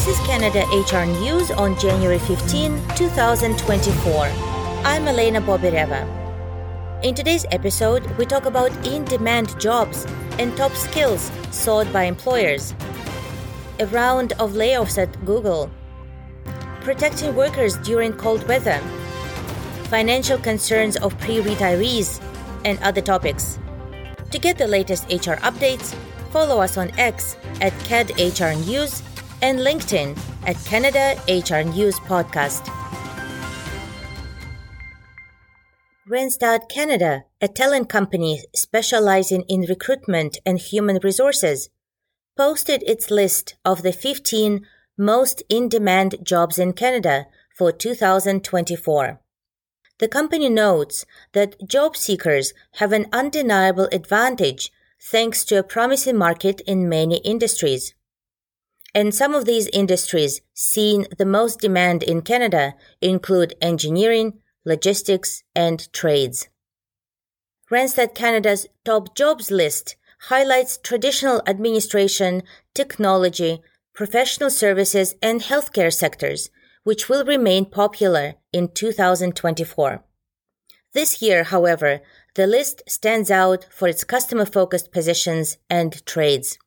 This is Canada HR News on January 15, 2024. I'm Elena Bobireva. In today's episode, we talk about in demand jobs and top skills sought by employers, a round of layoffs at Google, protecting workers during cold weather, financial concerns of pre retirees, and other topics. To get the latest HR updates, follow us on X at CAD HR News and LinkedIn at Canada HR News Podcast. Randstad Canada, a talent company specializing in recruitment and human resources, posted its list of the 15 most in demand jobs in Canada for 2024. The company notes that job seekers have an undeniable advantage thanks to a promising market in many industries. And some of these industries seeing the most demand in Canada include engineering, logistics, and trades. Randstad Canada's top jobs list highlights traditional administration, technology, professional services, and healthcare sectors, which will remain popular in 2024. This year, however, the list stands out for its customer focused positions and trades.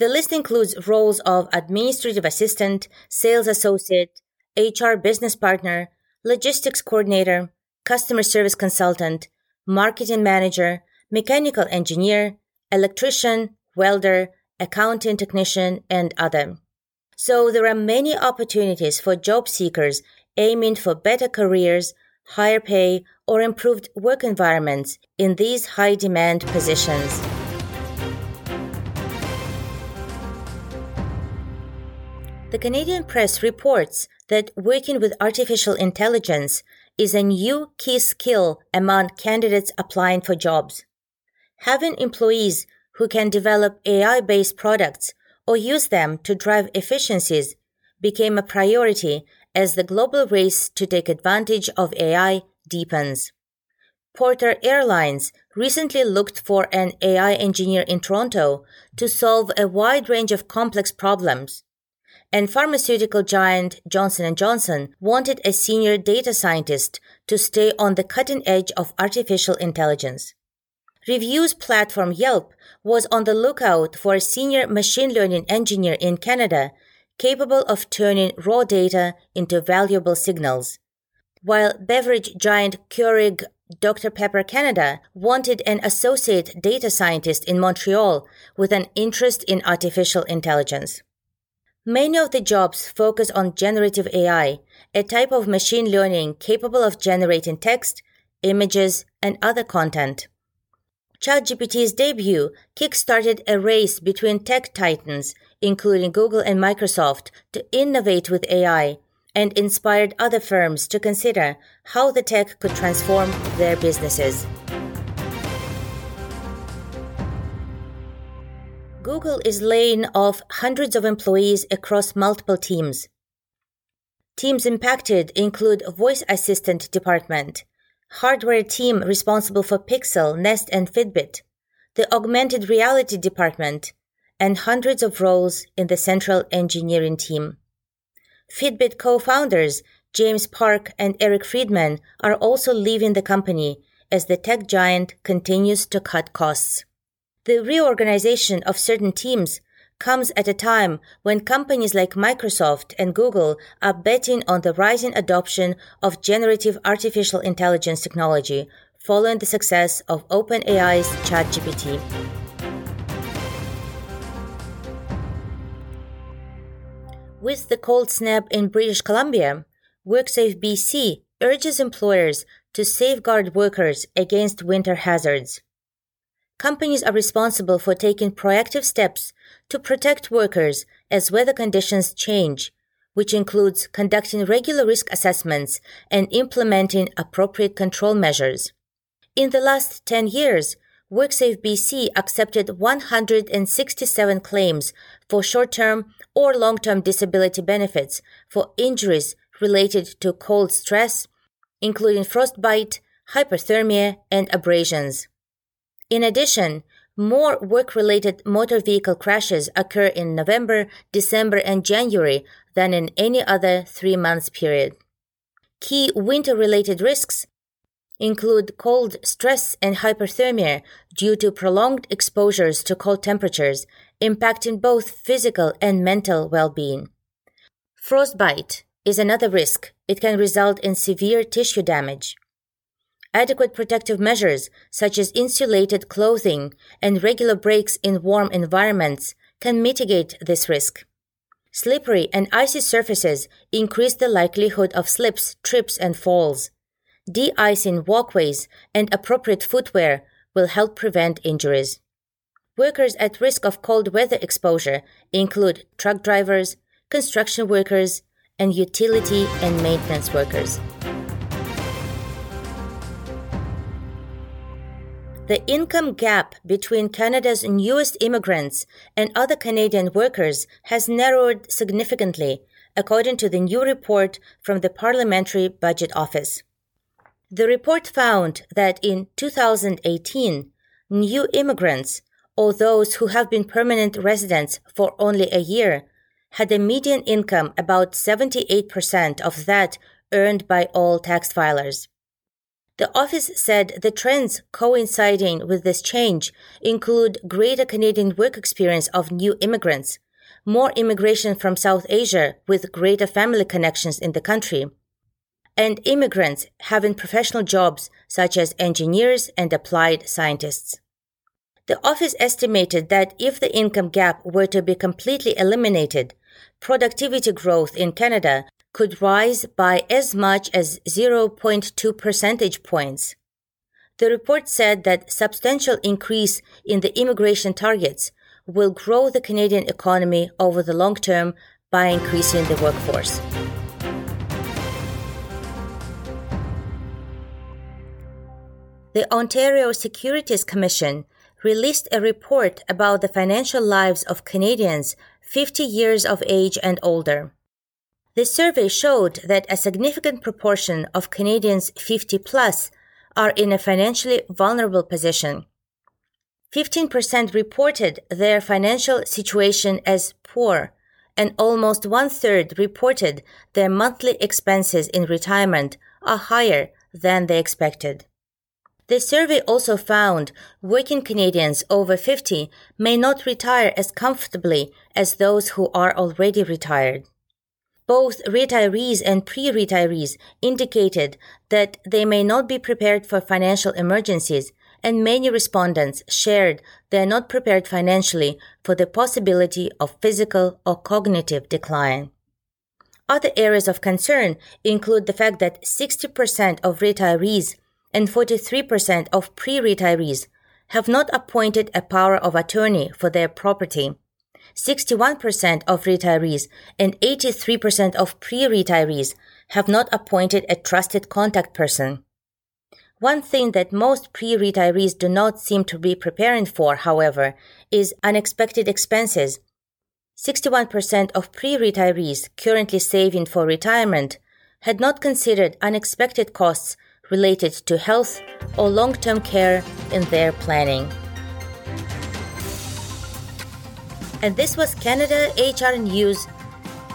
The list includes roles of administrative assistant, sales associate, HR business partner, logistics coordinator, customer service consultant, marketing manager, mechanical engineer, electrician, welder, accounting technician, and other. So there are many opportunities for job seekers aiming for better careers, higher pay, or improved work environments in these high demand positions. The Canadian press reports that working with artificial intelligence is a new key skill among candidates applying for jobs. Having employees who can develop AI based products or use them to drive efficiencies became a priority as the global race to take advantage of AI deepens. Porter Airlines recently looked for an AI engineer in Toronto to solve a wide range of complex problems and pharmaceutical giant Johnson & Johnson wanted a senior data scientist to stay on the cutting edge of artificial intelligence. Reviews platform Yelp was on the lookout for a senior machine learning engineer in Canada capable of turning raw data into valuable signals. While beverage giant Keurig Dr. Pepper Canada wanted an associate data scientist in Montreal with an interest in artificial intelligence. Many of the jobs focus on generative AI, a type of machine learning capable of generating text, images, and other content. ChatGPT's debut kickstarted a race between tech titans, including Google and Microsoft, to innovate with AI and inspired other firms to consider how the tech could transform their businesses. Google is laying off hundreds of employees across multiple teams. Teams impacted include Voice Assistant Department, hardware team responsible for Pixel, Nest, and Fitbit, the Augmented Reality Department, and hundreds of roles in the central engineering team. Fitbit co-founders James Park and Eric Friedman are also leaving the company as the tech giant continues to cut costs. The reorganization of certain teams comes at a time when companies like Microsoft and Google are betting on the rising adoption of generative artificial intelligence technology following the success of OpenAI's ChatGPT. With the cold snap in British Columbia, WorkSafe BC urges employers to safeguard workers against winter hazards companies are responsible for taking proactive steps to protect workers as weather conditions change, which includes conducting regular risk assessments and implementing appropriate control measures. In the last 10 years, WorkSafe BC accepted 167 claims for short-term or long-term disability benefits for injuries related to cold stress, including frostbite, hyperthermia, and abrasions. In addition, more work related motor vehicle crashes occur in November, December, and January than in any other three month period. Key winter related risks include cold stress and hyperthermia due to prolonged exposures to cold temperatures, impacting both physical and mental well being. Frostbite is another risk. It can result in severe tissue damage. Adequate protective measures, such as insulated clothing and regular breaks in warm environments, can mitigate this risk. Slippery and icy surfaces increase the likelihood of slips, trips, and falls. De-icing walkways and appropriate footwear will help prevent injuries. Workers at risk of cold weather exposure include truck drivers, construction workers, and utility and maintenance workers. The income gap between Canada's newest immigrants and other Canadian workers has narrowed significantly, according to the new report from the Parliamentary Budget Office. The report found that in 2018, new immigrants, or those who have been permanent residents for only a year, had a median income about 78% of that earned by all tax filers. The office said the trends coinciding with this change include greater Canadian work experience of new immigrants, more immigration from South Asia with greater family connections in the country, and immigrants having professional jobs such as engineers and applied scientists. The office estimated that if the income gap were to be completely eliminated, productivity growth in Canada could rise by as much as 0.2 percentage points. The report said that substantial increase in the immigration targets will grow the Canadian economy over the long term by increasing the workforce. The Ontario Securities Commission released a report about the financial lives of Canadians 50 years of age and older. The survey showed that a significant proportion of Canadians 50 plus are in a financially vulnerable position. 15% reported their financial situation as poor, and almost one third reported their monthly expenses in retirement are higher than they expected. The survey also found working Canadians over 50 may not retire as comfortably as those who are already retired. Both retirees and pre-retirees indicated that they may not be prepared for financial emergencies and many respondents shared they are not prepared financially for the possibility of physical or cognitive decline. Other areas of concern include the fact that 60% of retirees and 43% of pre-retirees have not appointed a power of attorney for their property 61% of retirees and 83% of pre-retirees have not appointed a trusted contact person. One thing that most pre-retirees do not seem to be preparing for, however, is unexpected expenses. 61% of pre-retirees currently saving for retirement had not considered unexpected costs related to health or long-term care in their planning. And this was Canada HR News.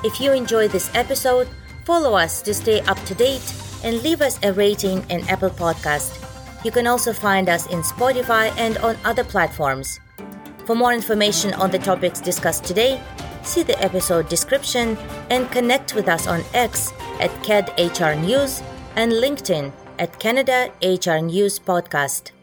If you enjoyed this episode, follow us to stay up to date and leave us a rating in Apple Podcast. You can also find us in Spotify and on other platforms. For more information on the topics discussed today, see the episode description and connect with us on X at CAD HR News and LinkedIn at Canada HR News Podcast.